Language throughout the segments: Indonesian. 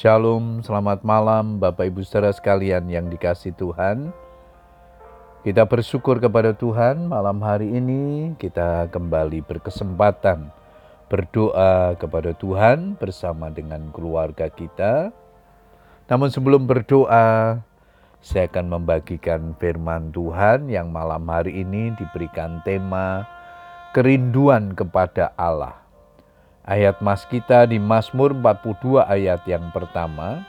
Shalom, selamat malam Bapak Ibu saudara sekalian yang dikasih Tuhan. Kita bersyukur kepada Tuhan malam hari ini kita kembali berkesempatan berdoa kepada Tuhan bersama dengan keluarga kita. Namun sebelum berdoa, saya akan membagikan firman Tuhan yang malam hari ini diberikan tema kerinduan kepada Allah. Ayat mas kita di Mazmur 42 ayat yang pertama,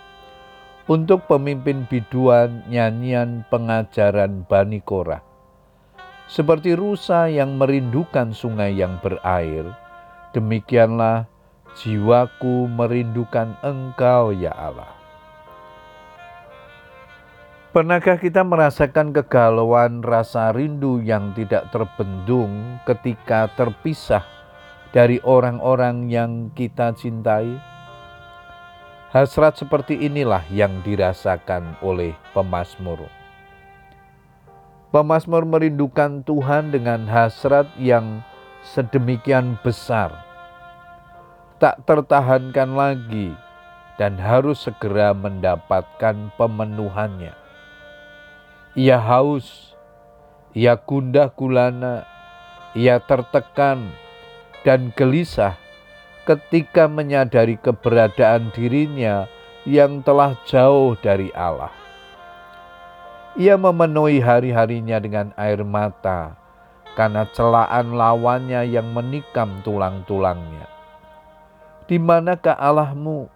untuk pemimpin biduan nyanyian pengajaran Bani Korah. Seperti rusa yang merindukan sungai yang berair, demikianlah jiwaku merindukan engkau ya Allah. Pernahkah kita merasakan kegalauan rasa rindu yang tidak terbendung ketika terpisah dari orang-orang yang kita cintai? Hasrat seperti inilah yang dirasakan oleh pemazmur. Pemazmur merindukan Tuhan dengan hasrat yang sedemikian besar, tak tertahankan lagi, dan harus segera mendapatkan pemenuhannya. Ia haus, ia gundah gulana, ia tertekan, dan gelisah ketika menyadari keberadaan dirinya yang telah jauh dari Allah. Ia memenuhi hari-harinya dengan air mata karena celaan lawannya yang menikam tulang-tulangnya. Di manakah Allahmu?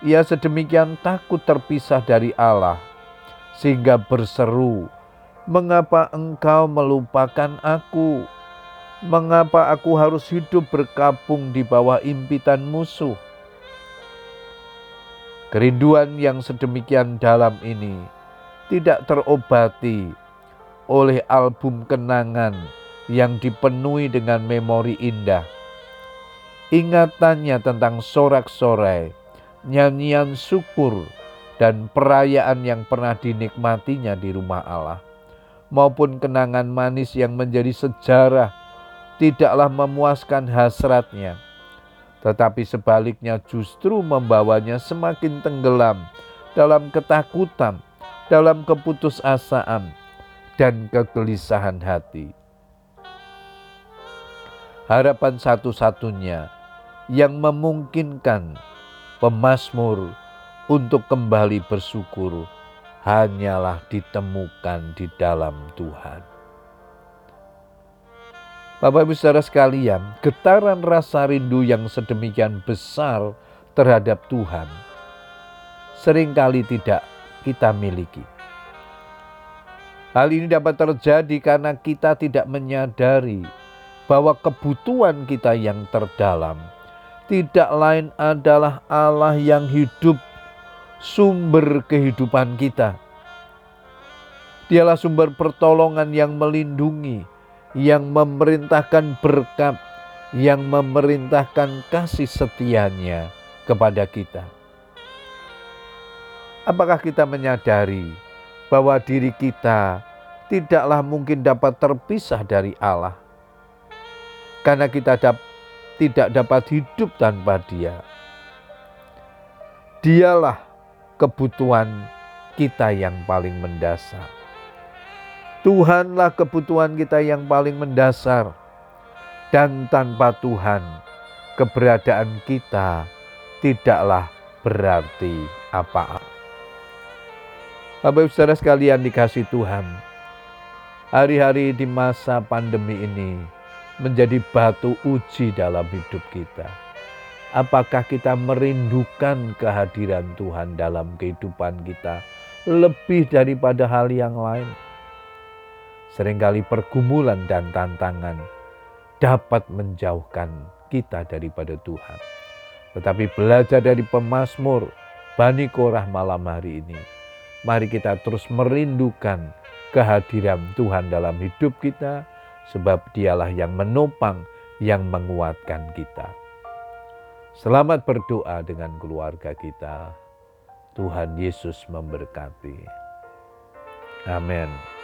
Ia sedemikian takut terpisah dari Allah sehingga berseru, "Mengapa engkau melupakan aku?" Mengapa aku harus hidup berkabung di bawah impitan musuh? Kerinduan yang sedemikian dalam ini tidak terobati oleh album kenangan yang dipenuhi dengan memori indah. Ingatannya tentang sorak-sorai, nyanyian syukur, dan perayaan yang pernah dinikmatinya di rumah Allah, maupun kenangan manis yang menjadi sejarah tidaklah memuaskan hasratnya, tetapi sebaliknya justru membawanya semakin tenggelam dalam ketakutan, dalam keputusasaan, dan kegelisahan hati. Harapan satu-satunya yang memungkinkan pemazmur untuk kembali bersyukur hanyalah ditemukan di dalam Tuhan. Bapak Ibu Saudara sekalian, getaran rasa rindu yang sedemikian besar terhadap Tuhan sering kali tidak kita miliki. Hal ini dapat terjadi karena kita tidak menyadari bahwa kebutuhan kita yang terdalam tidak lain adalah Allah yang hidup, sumber kehidupan kita. Dialah sumber pertolongan yang melindungi, yang memerintahkan berkat, yang memerintahkan kasih setianya kepada kita. Apakah kita menyadari bahwa diri kita tidaklah mungkin dapat terpisah dari Allah? Karena kita dap tidak dapat hidup tanpa Dia. Dialah kebutuhan kita yang paling mendasar. Tuhanlah kebutuhan kita yang paling mendasar. Dan tanpa Tuhan, keberadaan kita tidaklah berarti apa-apa. Bapak Ibu Saudara sekalian dikasih Tuhan, hari-hari di masa pandemi ini menjadi batu uji dalam hidup kita. Apakah kita merindukan kehadiran Tuhan dalam kehidupan kita lebih daripada hal yang lain? Seringkali pergumulan dan tantangan dapat menjauhkan kita daripada Tuhan. Tetapi belajar dari pemazmur Bani Korah malam hari ini, mari kita terus merindukan kehadiran Tuhan dalam hidup kita, sebab dialah yang menopang, yang menguatkan kita. Selamat berdoa dengan keluarga kita. Tuhan Yesus memberkati. Amin.